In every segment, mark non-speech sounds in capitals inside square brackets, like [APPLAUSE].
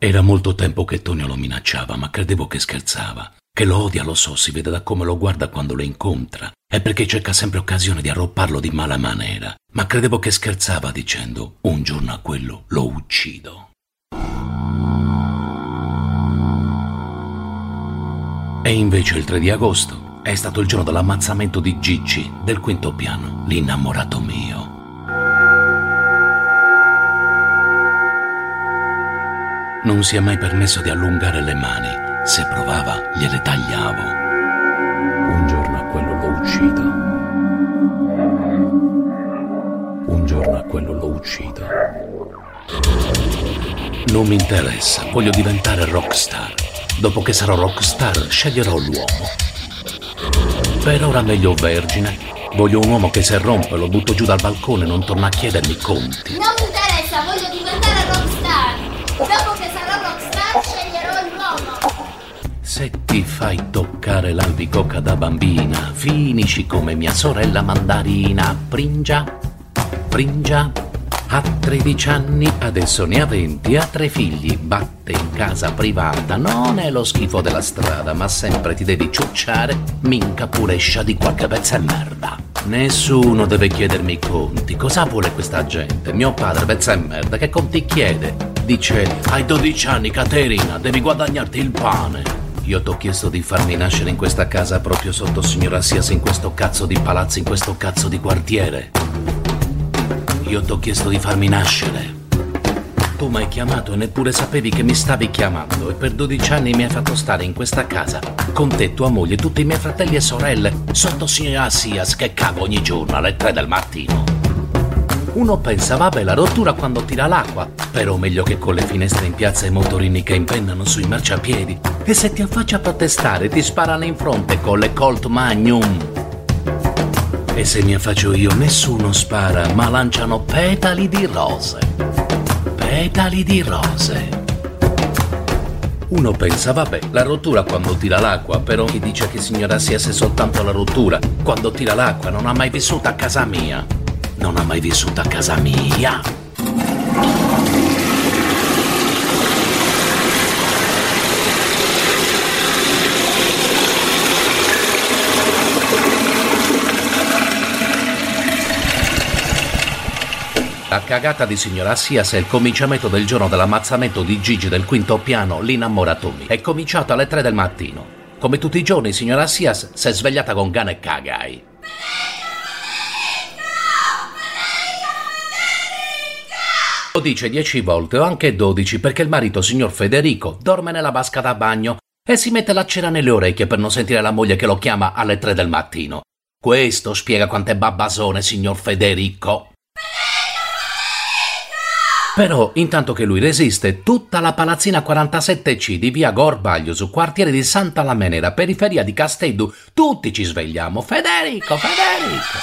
Era molto tempo che Tonio lo minacciava, ma credevo che scherzava. Che lo odia, lo so, si vede da come lo guarda quando lo incontra. È perché cerca sempre occasione di arropparlo di mala maniera. Ma credevo che scherzava dicendo: Un giorno a quello lo uccido. E invece il 3 di agosto è stato il giorno dell'ammazzamento di Gigi, del quinto piano, l'innamorato mio. Non si è mai permesso di allungare le mani. Se provava, gliele tagliavo. Un giorno a quello lo uccido. Un giorno a quello lo uccido. Non mi interessa, voglio diventare rockstar. Dopo che sarò rockstar, sceglierò l'uomo. Per ora meglio vergine. Voglio un uomo che se rompe lo butto giù dal balcone e non torna a chiedermi conti. Non mi interessa, voglio diventare rockstar. Dopo che sarò rockstar sceglierò l'uomo. Se ti fai toccare l'albicocca da bambina, finisci come mia sorella mandarina. Pringia, pringia. Ha 13 anni, adesso ne ha 20, ha tre figli, batte in casa privata, non è lo schifo della strada, ma sempre ti devi ciucciare, minca purescia di qualche pezza e merda. Nessuno deve chiedermi conti, cosa vuole questa gente? Mio padre, pezza e merda, che conti chiede? Dice, hai 12 anni, Caterina, devi guadagnarti il pane. Io t'ho chiesto di farmi nascere in questa casa proprio sotto signora Sias, in questo cazzo di palazzo, in questo cazzo di quartiere. Io t'ho chiesto di farmi nascere. Tu mi hai chiamato e neppure sapevi che mi stavi chiamando e per 12 anni mi hai fatto stare in questa casa con te, tua moglie, tutti i miei fratelli e sorelle sotto signora Sias che cago ogni giorno alle 3 del mattino. Uno pensa, vabbè, la rottura quando tira l'acqua, però meglio che con le finestre in piazza e i motorini che impennano sui marciapiedi. E se ti affaccia a protestare, ti sparano in fronte con le Colt Magnum. E se mi affaccio io, nessuno spara, ma lanciano petali di rose. Petali di rose. Uno pensa, vabbè, la rottura quando tira l'acqua, però chi dice che signora sia se soltanto la rottura quando tira l'acqua non ha mai vissuto a casa mia. Non ha mai vissuto a casa mia. La cagata di signora Sias è il cominciamento del giorno dell'ammazzamento di Gigi del quinto piano, l'innamoratomi. È cominciato alle 3 del mattino. Come tutti i giorni, signora Sias si è svegliata con gana e cagai. Lo dice dieci volte o anche dodici perché il marito, signor Federico, dorme nella vasca da bagno e si mette la cera nelle orecchie per non sentire la moglie che lo chiama alle 3 del mattino. Questo spiega quanto è babbasone, signor Federico. Però, intanto che lui resiste, tutta la palazzina 47C di via Gorbaglio, su quartiere di Santa Lamenera, periferia di Castellu, tutti ci svegliamo. Federico, Federico!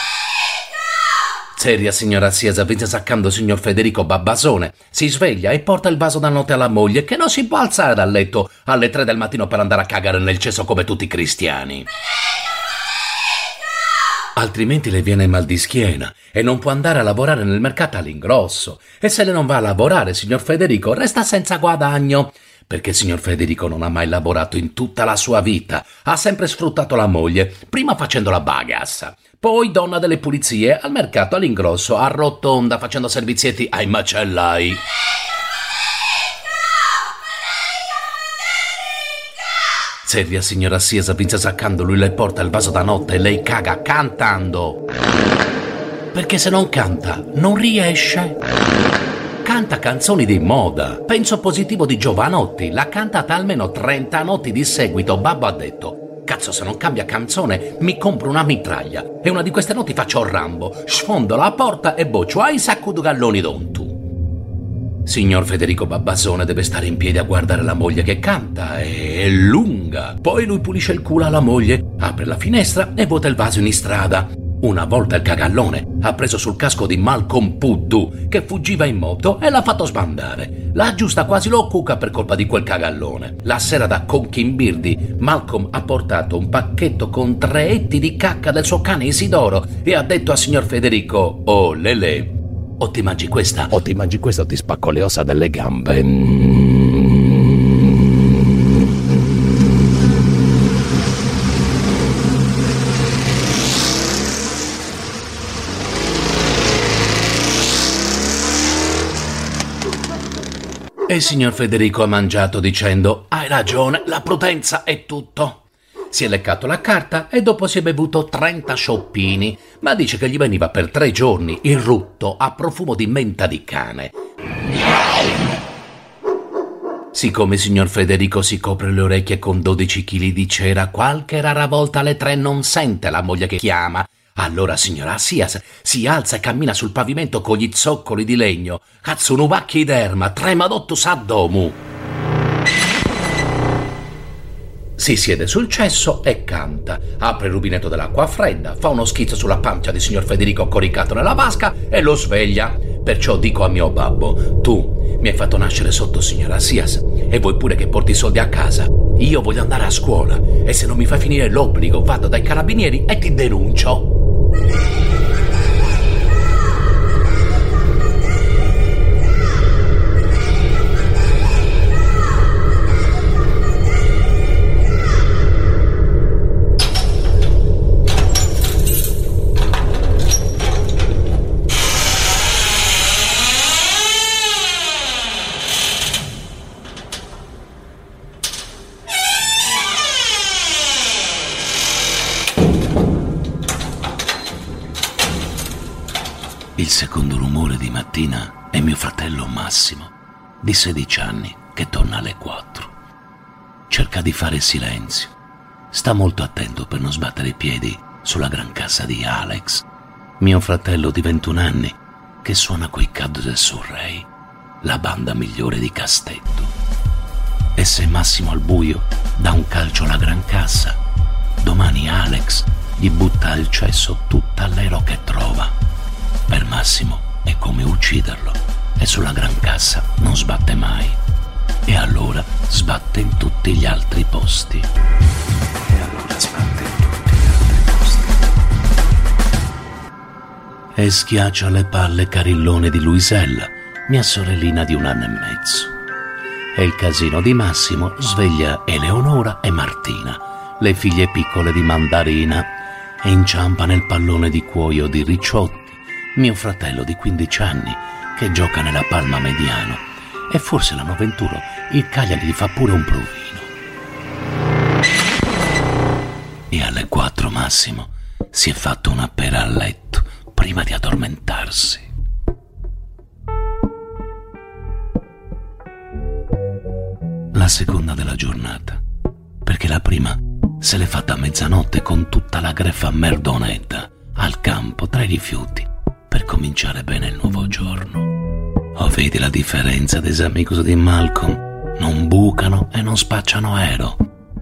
Seria signora Siesa, saccando signor Federico Babbasone. Si sveglia e porta il vaso da notte alla moglie, che non si può alzare dal letto alle tre del mattino per andare a cagare nel cesso come tutti i cristiani. Altrimenti le viene mal di schiena e non può andare a lavorare nel mercato all'ingrosso. E se le non va a lavorare, signor Federico, resta senza guadagno. Perché signor Federico non ha mai lavorato in tutta la sua vita. Ha sempre sfruttato la moglie, prima facendo la bagas, poi donna delle pulizie, al mercato all'ingrosso, a rotonda, facendo servizietti ai macellai. Seria signora Siesa vince saccando, lui le porta il vaso da notte e lei caga cantando. Perché se non canta, non riesce. Canta canzoni di moda. Penso positivo di Giovanotti. L'ha cantata almeno 30 notti di seguito. Babbo ha detto: Cazzo, se non cambia canzone, mi compro una mitraglia. E una di queste notti faccio Rambo. Sfondo la porta e boccio ai sacco di galloni d'ontu. Signor Federico Babbasone deve stare in piedi a guardare la moglie che canta. È lunga. Poi lui pulisce il culo alla moglie, apre la finestra e vuota il vaso in strada. Una volta il cagallone ha preso sul casco di Malcolm Puddu, che fuggiva in moto, e l'ha fatto sbandare. La aggiusta quasi lo cuca per colpa di quel cagallone. La sera da Conchimbirdi, Malcolm ha portato un pacchetto con tre etti di cacca del suo cane Isidoro e ha detto a signor Federico: Oh, Lele, o ti mangi questa? O ti mangi questa o ti spacco le ossa delle gambe. Mm. E il signor Federico ha mangiato dicendo Hai ragione, la prudenza è tutto. Si è leccato la carta e dopo si è bevuto 30 scioppini, ma dice che gli veniva per tre giorni il rutto a profumo di menta di cane. Siccome il signor Federico si copre le orecchie con 12 kg di cera, qualche rara volta alle tre non sente la moglie che chiama. Allora, signora Sias si alza e cammina sul pavimento con gli zoccoli di legno. Cazzo, un vacchi d'erma, trema d'otto s'addomu. Si siede sul cesso e canta. Apre il rubinetto dell'acqua fredda, fa uno schizzo sulla pancia di signor Federico coricato nella vasca e lo sveglia. Perciò dico a mio babbo: Tu mi hai fatto nascere sotto signora Sias e vuoi pure che porti i soldi a casa. Io voglio andare a scuola e se non mi fai finire l'obbligo vado dai carabinieri e ti denuncio. Thank you. Mattina è mio fratello Massimo, di 16 anni, che torna alle 4. Cerca di fare silenzio. Sta molto attento per non sbattere i piedi sulla gran cassa di Alex, mio fratello di 21 anni, che suona coi Cab del Surrey, la banda migliore di Castetto. E se Massimo al buio dà un calcio alla gran cassa, domani Alex gli butta al cesso tutta l'ero che trova per Massimo è come ucciderlo e sulla gran cassa non sbatte mai. E allora sbatte in tutti gli altri posti. E allora sbatte in tutti gli altri posti. E schiaccia le palle carillone di Luisella, mia sorellina di un anno e mezzo. E il casino di Massimo sveglia Eleonora e Martina, le figlie piccole di Mandarina, e inciampa nel pallone di cuoio di Ricciotti mio fratello di 15 anni, che gioca nella palma mediano, e forse l'anno 21 il Cagliari gli fa pure un provino. E alle 4 massimo si è fatto una pera a letto prima di addormentarsi. La seconda della giornata, perché la prima se l'è fatta a mezzanotte con tutta la greffa merdonetta al campo tra i rifiuti cominciare bene il nuovo giorno. Oh, vedi la differenza dei amigos di Malcolm? Non bucano e non spacciano aereo.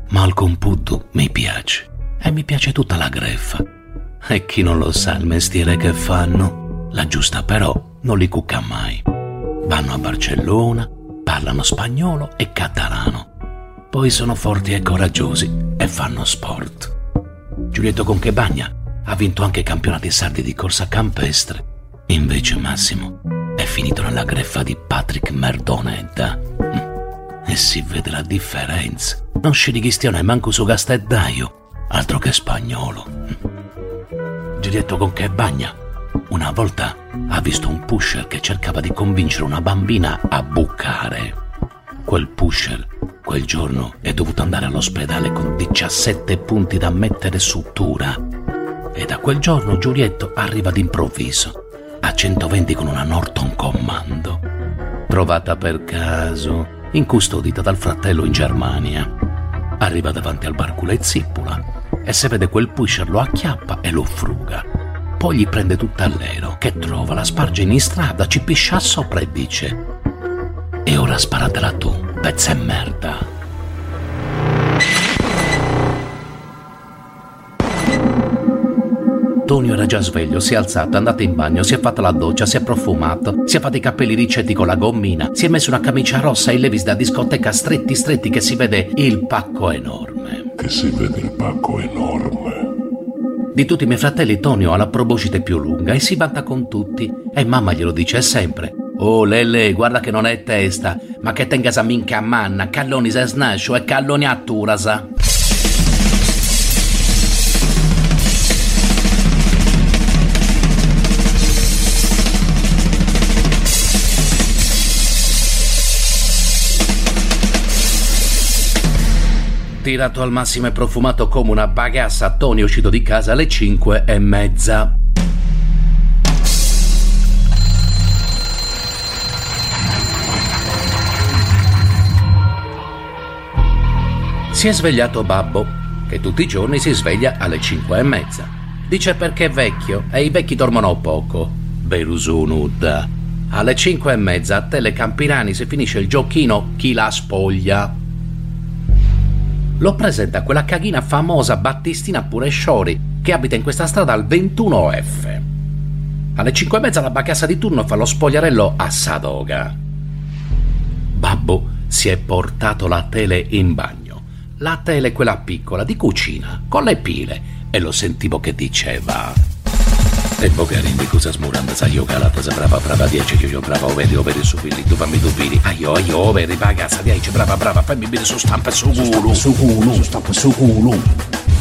Malcolm Puddu mi piace e mi piace tutta la greffa. E chi non lo sa il mestiere che fanno? La giusta però non li cucca mai. Vanno a Barcellona, parlano spagnolo e catalano. Poi sono forti e coraggiosi e fanno sport. Giulietto Conchebagna ha vinto anche campionati sardi di corsa campestre. Invece Massimo è finito nella greffa di Patrick Merdonetta. Mm. E si vede la differenza. Non scirichistione manco su Gastedaio, altro che spagnolo. Mm. Giulietto con che bagna. Una volta ha visto un pusher che cercava di convincere una bambina a bucare. Quel pusher quel giorno è dovuto andare all'ospedale con 17 punti da mettere sutura e da quel giorno Giulietto arriva d'improvviso a 120 con una Norton Commando, trovata per caso, incustodita dal fratello in Germania. Arriva davanti al barcule Zippula e se vede quel pusher lo acchiappa e lo fruga. Poi gli prende tutta l'ero che trova, la sparge in strada, ci piscia sopra e dice E ora sparatela tu, pezza e merda. Antonio era già sveglio, si è alzato, è andato in bagno, si è fatta la doccia, si è profumato, si è fatto i capelli ricetti con la gommina, si è messo una camicia rossa e levis da discoteca stretti stretti che si vede il pacco enorme. Che si vede il pacco enorme. Di tutti i miei fratelli Tonio ha la proboscite più lunga e si vanta con tutti. E mamma glielo dice sempre. Oh Lele, guarda che non è testa, ma che tengas a minchia a manna, calloni se snascio e calloni a turasa. Tirato al massimo e profumato come una bagassa, Tony è uscito di casa alle 5 e mezza. Si è svegliato Babbo, che tutti i giorni si sveglia alle 5 e mezza. Dice perché è vecchio e i vecchi dormono poco. Berusunud. Alle 5 e mezza a Telecampirani si finisce il giochino Chi la spoglia. Lo presenta quella caghina famosa Battistina Puresciori che abita in questa strada al 21F. Alle 5 e mezza la bacassa di turno fa lo spogliarello a Sadoga. Babbo si è portato la tele in bagno la tele quella piccola di cucina, con le pile, e lo sentivo che diceva... E Bogarin di cosa smuranda sa io calata sa brava brava dieci io brava overi overi su pilli tu fammi dubiri aio aio overi ragazza dieci brava brava fammi bere su stampa su culo. su culo su stampa su culo.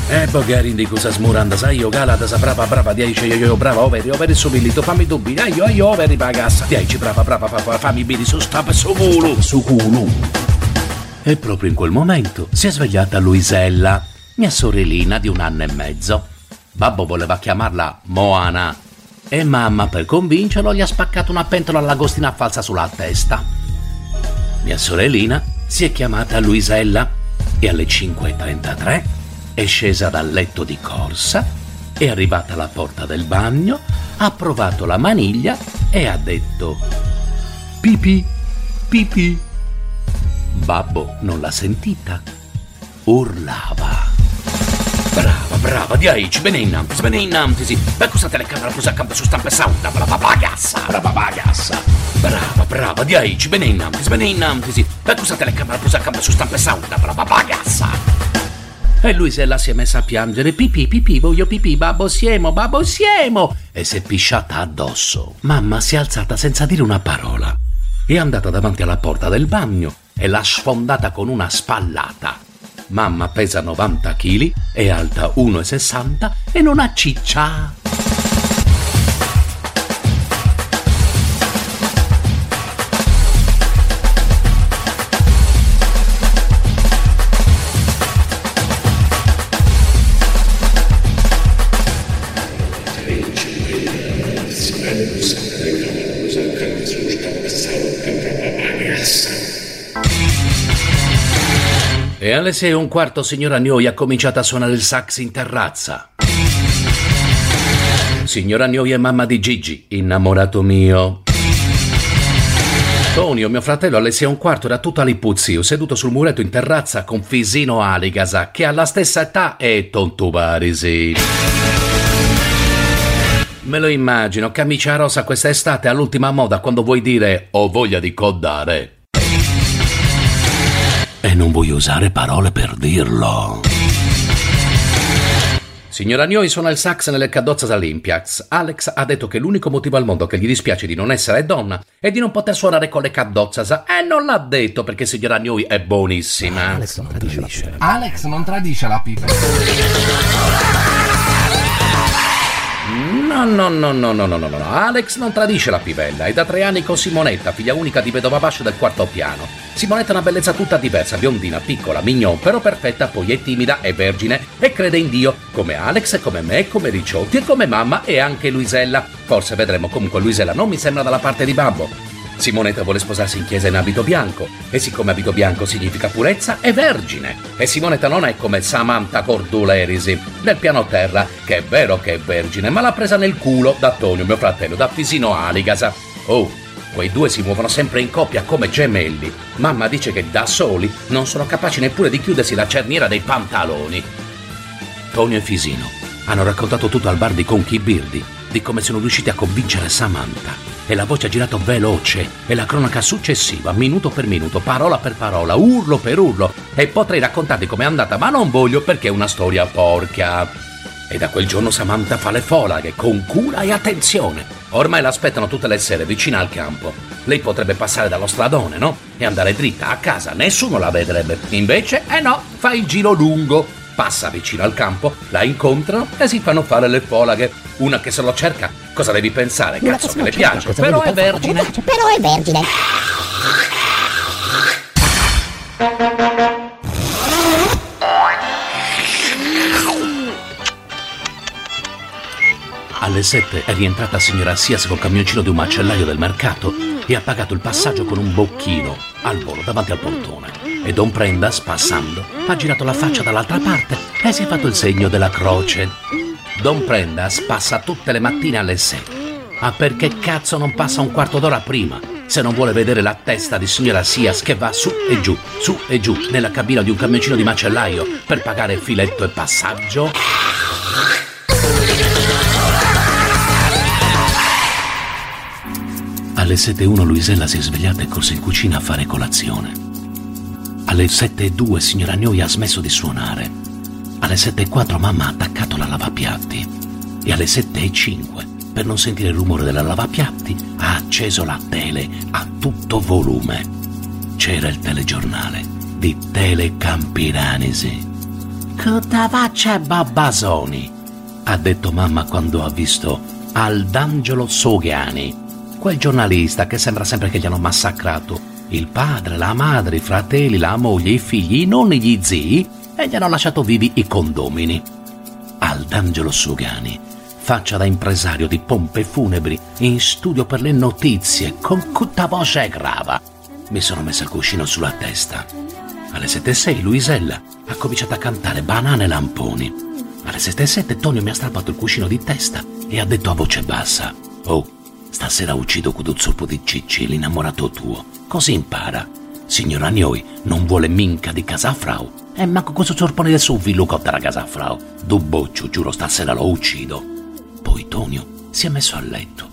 E Bogarin di cosa smuranda sa io calata sa brava brava dieci io brava overi overi su pilli tu fammi dubiri aio aio overi ragazza dieci brava brava fammi bere su stampa su culo. Su culo. E proprio in quel momento si è svegliata Luisella, mia sorellina di un anno e mezzo. Babbo voleva chiamarla Moana e mamma, per convincerlo, gli ha spaccato una pentola all'agostina falsa sulla testa. Mia sorellina si è chiamata Luisella e alle 5.33 è scesa dal letto di corsa, è arrivata alla porta del bagno, ha provato la maniglia e ha detto pipì, pipì. Babbo non l'ha sentita. Urlava. Brava, brava, di aici, bene innanzi, bene innanzi, sì. Per cosa telecamera presa a campo su stampa sauda, brava bagassa, brava bagassa. Brava, brava, di aici, bene innanzi, bene innanzi, sì. Per cosa telecamera presa a campo su stampa sauda, brava bagassa. E lui se la si è messa a piangere, pipì, pipì, voglio pipì, babbo siemo, babbo siemo. E si è pisciata addosso. Mamma si è alzata senza dire una parola. È andata davanti alla porta del bagno e l'ha sfondata con una spallata. Mamma pesa 90 kg, è alta 1,60 e non ha ciccia. E alle sei e un quarto signora Gnoi ha cominciato a suonare il sax in terrazza. Signora Gnoi è mamma di Gigi, innamorato mio. Tonio, mio fratello, alle sei e un quarto era tutto all'ipuzio, seduto sul muretto in terrazza con Fisino Aligasa, che alla stessa età è Tontubarisi. Me lo immagino, camicia rosa quest'estate all'ultima moda quando vuoi dire ho voglia di coddare. Non vuoi usare parole per dirlo. Signora Gnoi suona il sax nelle Cadozzas Olympiacs. Alex ha detto che l'unico motivo al mondo che gli dispiace di non essere donna è di non poter suonare con le Cadozzas. E non l'ha detto perché signora Gnoi è buonissima. Alex non tradisce la Alex non tradisce la pipa. No, no, no, no, no, no, no, no. Alex non tradisce la pivella. È da tre anni con Simonetta, figlia unica di vedova Bascio del quarto piano. Simonetta è una bellezza tutta diversa, biondina, piccola, mignon, però perfetta, poi è timida, è vergine e crede in Dio, come Alex, come me, come Ricciotti e come mamma e anche Luisella. Forse vedremo comunque Luisella non mi sembra dalla parte di Babbo. Simonetta vuole sposarsi in chiesa in abito bianco e siccome abito bianco significa purezza è vergine e Simonetta non è come Samantha Cordulerisi nel piano terra che è vero che è vergine ma l'ha presa nel culo da Tonio mio fratello da Fisino Aligasa oh quei due si muovono sempre in coppia come gemelli. Mamma dice che da soli non sono capaci neppure di chiudersi la cerniera dei pantaloni. Tonio e Fisino hanno raccontato tutto al bar di Conchi Birdi di come sono riusciti a convincere Samantha. E la voce ha girato veloce e la cronaca successiva, minuto per minuto, parola per parola, urlo per urlo. E potrei raccontarti com'è andata, ma non voglio perché è una storia porca. E da quel giorno Samantha fa le folaghe con cura e attenzione. Ormai l'aspettano tutte le sere vicino al campo. Lei potrebbe passare dallo stradone, no? E andare dritta a casa, nessuno la vedrebbe. Invece, eh no, fa il giro lungo passa vicino al campo, la incontrano e si fanno fare le folaghe. Una che se lo cerca, cosa devi pensare? Cazzo che, le piace, però è vergine. Però è vergine. Alle 7 è rientrata signora Sias col camioncino di un macellaio del mercato e ha pagato il passaggio con un bocchino al volo davanti al portone. E Don Prendas, passando, ha girato la faccia dall'altra parte e si è fatto il segno della croce. Don Prendas passa tutte le mattine alle 6. Ma perché cazzo non passa un quarto d'ora prima? Se non vuole vedere la testa di signora Sias che va su e giù, su e giù, nella cabina di un camioncino di macellaio per pagare filetto e passaggio? Alle 7.01 Luisella si è svegliata e corse in cucina a fare colazione. Alle 7.02 signora Gnoi ha smesso di suonare. Alle 7.04 mamma ha attaccato la lavapiatti. E alle 7.05, per non sentire il rumore della lavapiatti, ha acceso la tele a tutto volume. C'era il telegiornale di Telecampiranesi. Cosa faccia Babbasoni? ha detto mamma quando ha visto Aldangelo Sogani, quel giornalista che sembra sempre che gli hanno massacrato il padre, la madre, i fratelli, la moglie, i figli, i nonni, gli zii e gli hanno lasciato vivi i condomini. Aldangelo Sogani, faccia da impresario di pompe funebri in studio per le notizie con tutta voce grava. Mi sono messa il cuscino sulla testa. Alle 7.06 Luisella ha cominciato a cantare Banane e Lamponi. Alle 7.07 Tonio mi ha strappato il cuscino di testa e ha detto a voce bassa: Oh, stasera uccido con un zolpo di cicci l'innamorato tuo. Così impara. Signora Gnoi non vuole minca di casa frau. E manco questo zorpone del suo villo cotta la casa frau. Dubboccio, giuro, stasera lo uccido. Poi Tonio si è messo a letto.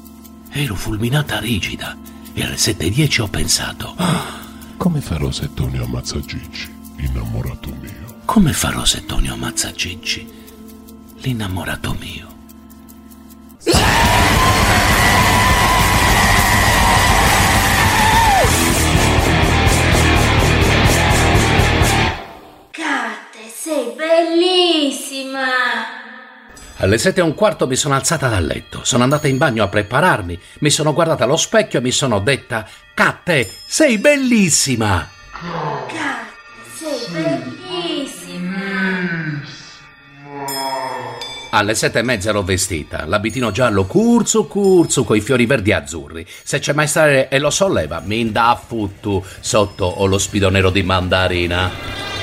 Ero fulminata rigida e alle 7.10 ho pensato: "Ah, [GASPS] Come farò se Tonio ammazza Gigi, innamorato mio? come farò se Tonio ammazza Gigi, l'innamorato mio? Alle sette e un quarto mi sono alzata dal letto, sono andata in bagno a prepararmi, mi sono guardata allo specchio e mi sono detta: Catte, sei bellissima! Catte, sei bellissima! Alle sette e mezza ero vestita, l'abitino giallo curzu curzu coi fiori verdi e azzurri. Se c'è mai stare e lo solleva, mi dà futtu sotto ho lo spido nero di mandarina.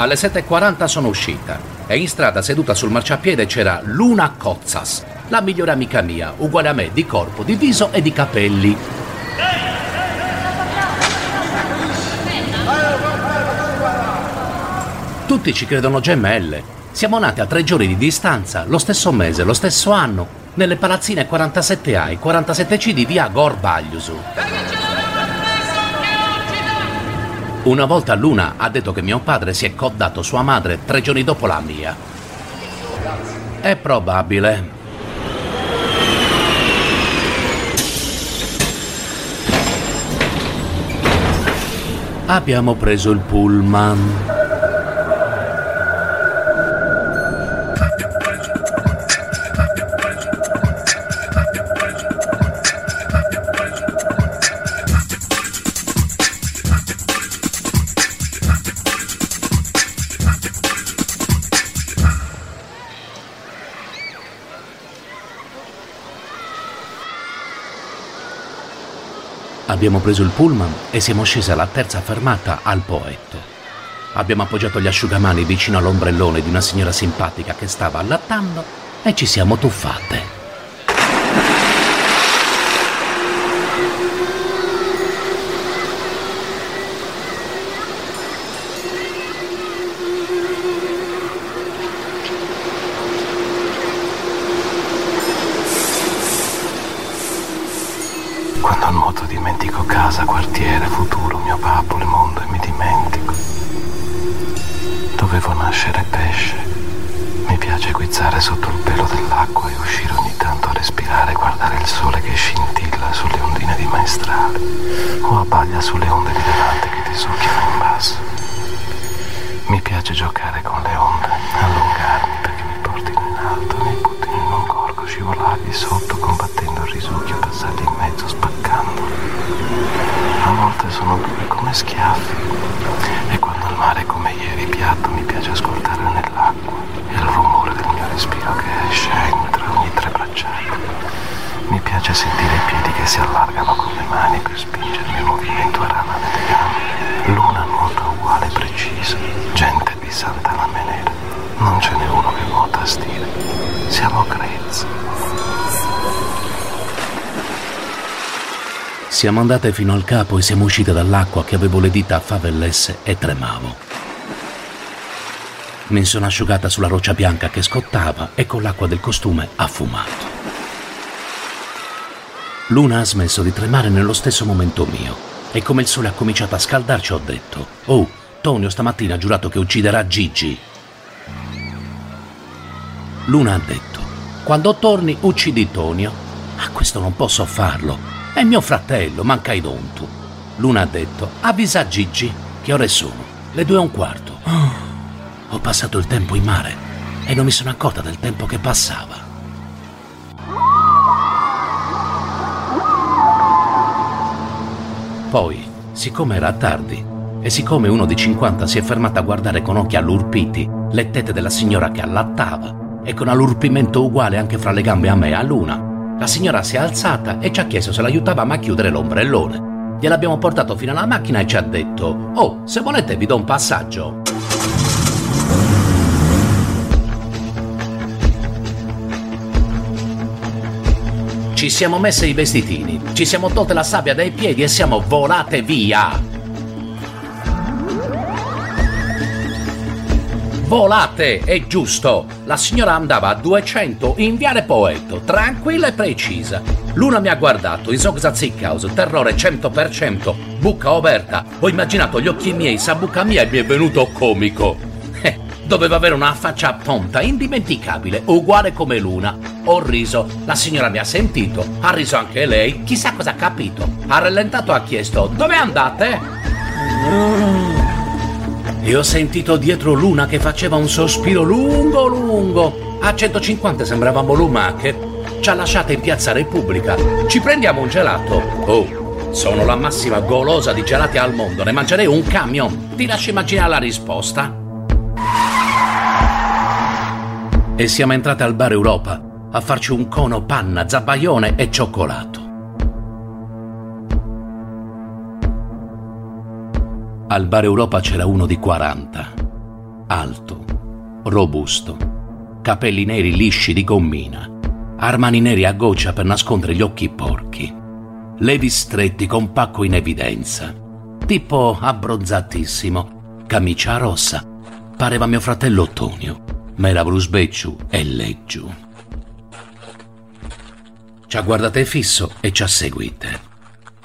Alle 7.40 sono uscita e in strada seduta sul marciapiede c'era Luna Cozzas, la migliore amica mia, uguale a me di corpo, di viso e di capelli. Tutti ci credono gemelle. Siamo nati a tre giorni di distanza, lo stesso mese, lo stesso anno, nelle palazzine 47A e 47C di via Gorbagliusu. Una volta Luna ha detto che mio padre si è coddato sua madre tre giorni dopo la mia. È probabile. Abbiamo preso il pullman. Abbiamo preso il pullman e siamo scesi alla terza fermata al Poetto. Abbiamo appoggiato gli asciugamani vicino all'ombrellone di una signora simpatica che stava allattando e ci siamo tuffate. Quando nuoto dimentico casa, quartiere, futuro, mio le mondo e mi dimentico. Dovevo nascere pesce. Mi piace guizzare sotto il pelo dell'acqua e uscire ogni tanto a respirare, guardare il sole che scintilla sulle ondine di maestrale o abbaglia sulle onde di levante che ti succhiano in basso. Mi piace giocare con le onde, allungarmi perché mi portino in alto, mi buttino in un corco, scivolargli sotto combattendo il risucchio, passargli in. Volte sono dure come schiaffi. E quando il mare come ieri piatto mi piace ascoltare nell'acqua il rumore del mio respiro che esce e entra ogni tre bracciate. Mi piace sentire i piedi che si allargano con le mani per spingermi il movimento a rana delle gambe. Luna nuota uguale precisa, gente di Santa Lamenera. Non ce n'è uno che nuota a stile. Siamo grezzi. Siamo andate fino al capo e siamo uscite dall'acqua che avevo le dita favellesse e tremavo. Mi sono asciugata sulla roccia bianca che scottava e con l'acqua del costume affumato. Luna ha smesso di tremare nello stesso momento mio e come il sole ha cominciato a scaldarci ho detto «Oh, Tonio stamattina ha giurato che ucciderà Gigi». Luna ha detto «Quando torni uccidi Tonio». «Ah, questo non posso farlo. È mio fratello, manca i dontu». Luna ha detto «Avvisa Gigi, che ore sono? Le due e un quarto». [GASPS] Ho passato il tempo in mare e non mi sono accorta del tempo che passava. Poi, siccome era tardi e siccome uno di 50 si è fermato a guardare con occhi allurpiti le tette della signora che allattava e con allurpimento uguale anche fra le gambe a me e a Luna, la signora si è alzata e ci ha chiesto se l'aiutavamo a chiudere l'ombrellone. Gliel'abbiamo portato fino alla macchina e ci ha detto «Oh, se volete vi do un passaggio». Ci siamo messe i vestitini, ci siamo tolte la sabbia dai piedi e siamo volate via. Volate, è giusto. La signora andava a 200 in Viale Poeto, tranquilla e precisa. L'una mi ha guardato, in Zogzazzickhaus, terrore 100%, bucca aperta. Ho immaginato gli occhi miei, sa bucca mia e mi è venuto comico. [LAUGHS] Eh, doveva avere una faccia tonta, indimenticabile, uguale come Luna. Ho riso, la signora mi ha sentito, ha riso anche lei, chissà cosa ha capito. Ha rallentato e ha chiesto, dove andate? E ho sentito dietro Luna che faceva un sospiro lungo lungo. A 150 sembravamo lumache. Ci ha lasciate in piazza Repubblica. Ci prendiamo un gelato. Oh, sono la massima golosa di gelati al mondo, ne mangerei un camion. Ti lascio immaginare la risposta. E siamo entrate al bar Europa a farci un cono panna, zabaione e cioccolato. Al bar Europa c'era uno di 40, alto, robusto, capelli neri lisci di gommina, armani neri a goccia per nascondere gli occhi porchi, levi stretti con pacco in evidenza, tipo abbronzatissimo, camicia rossa, pareva mio fratello Tonio, ma era brusbecciu e leggiu. Ci ha guardate fisso e ci ha seguite.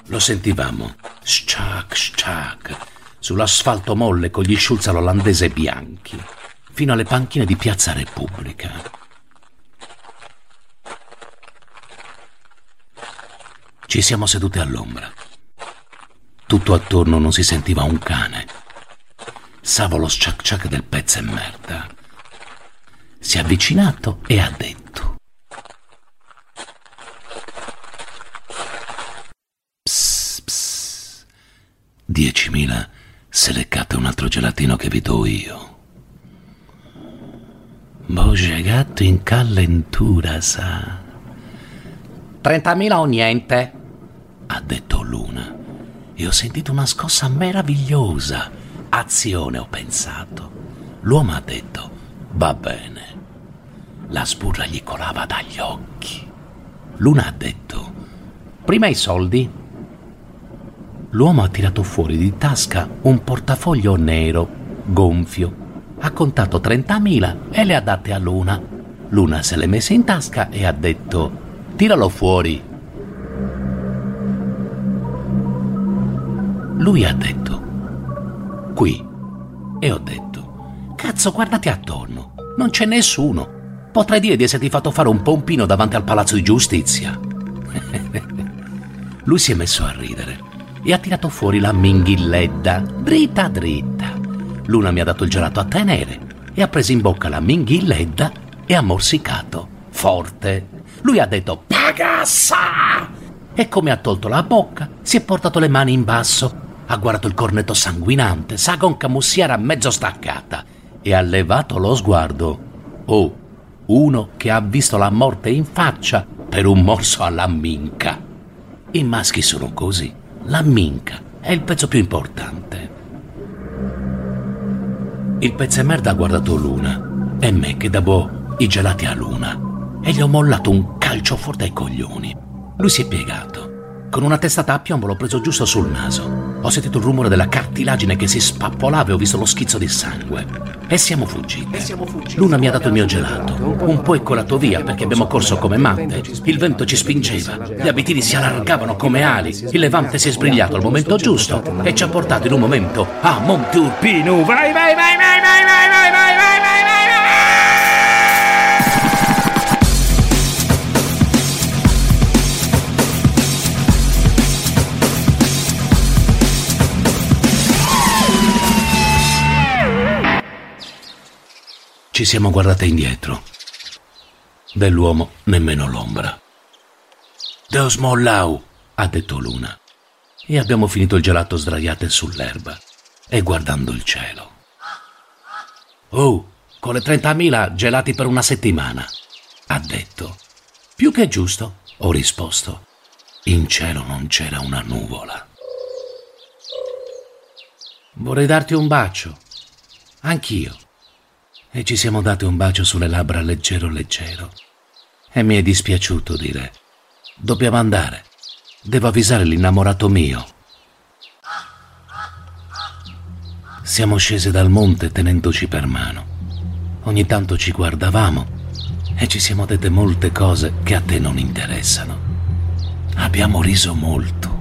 Lo sentivamo, sciac, sciac, sull'asfalto molle con gli sciulzalo olandese bianchi, fino alle panchine di Piazza Repubblica. Ci siamo sedute all'ombra. Tutto attorno non si sentiva un cane. Savo lo sciac sciac del pezzo e merda. Si è avvicinato e ha detto. Psst, psst. Diecimila se leccate un altro gelatino che vi do io. Voce gatto in calentura, sa. Trentamila o niente, ha detto Luna. E ho sentito una scossa meravigliosa. Azione, ho pensato. L'uomo ha detto, va bene. La sburra gli colava dagli occhi. Luna ha detto, prima i soldi. L'uomo ha tirato fuori di tasca un portafoglio nero, gonfio. Ha contato 30.000 e le ha date a Luna. Luna se le messe in tasca e ha detto, tiralo fuori. Lui ha detto, qui. E ho detto, cazzo, guardati attorno. Non c'è nessuno. Potrei dire di esserti fatto fare un pompino davanti al palazzo di giustizia. [LAUGHS] Lui si è messo a ridere e ha tirato fuori la minghilledda, dritta dritta. Luna mi ha dato il gelato a tenere e ha preso in bocca la minghilledda e ha morsicato, forte. Lui ha detto, pagassa! e come ha tolto la bocca si è portato le mani in basso, ha guardato il cornetto sanguinante, sa con camussiera mezzo staccata e ha levato lo sguardo. Oh, uno che ha visto la morte in faccia per un morso alla minca. I maschi sono così. La minca è il pezzo più importante. Il pezzo di merda ha guardato Luna e me che davo i gelati a Luna e gli ho mollato un calcio forte ai coglioni. Lui si è piegato. Con una testata a piombo l'ho preso giusto sul naso. Ho sentito il rumore della cartilagine che si spappolava e ho visto lo schizzo di sangue. E siamo fuggiti. Luna mi ha dato il mio gelato. Un po' è colato via perché abbiamo corso come matte. Il vento ci spingeva, gli abitini si allargavano come ali, il levante si è sbrigliato al momento giusto e ci ha portato in un momento a Monte Urpino. Vai, vai, vai, vai, vai, vai, vai, vai, vai, vai, vai! Ci siamo guardate indietro. Dell'uomo nemmeno l'ombra. Deus mollau, ha detto Luna. E abbiamo finito il gelato sdraiate sull'erba e guardando il cielo. Oh, con le 30.000 gelati per una settimana, ha detto. Più che giusto, ho risposto. In cielo non c'era una nuvola. Vorrei darti un bacio. Anch'io e ci siamo dati un bacio sulle labbra leggero leggero. E mi è dispiaciuto dire, dobbiamo andare, devo avvisare l'innamorato mio. Siamo scese dal monte tenendoci per mano. Ogni tanto ci guardavamo e ci siamo dette molte cose che a te non interessano. Abbiamo riso molto.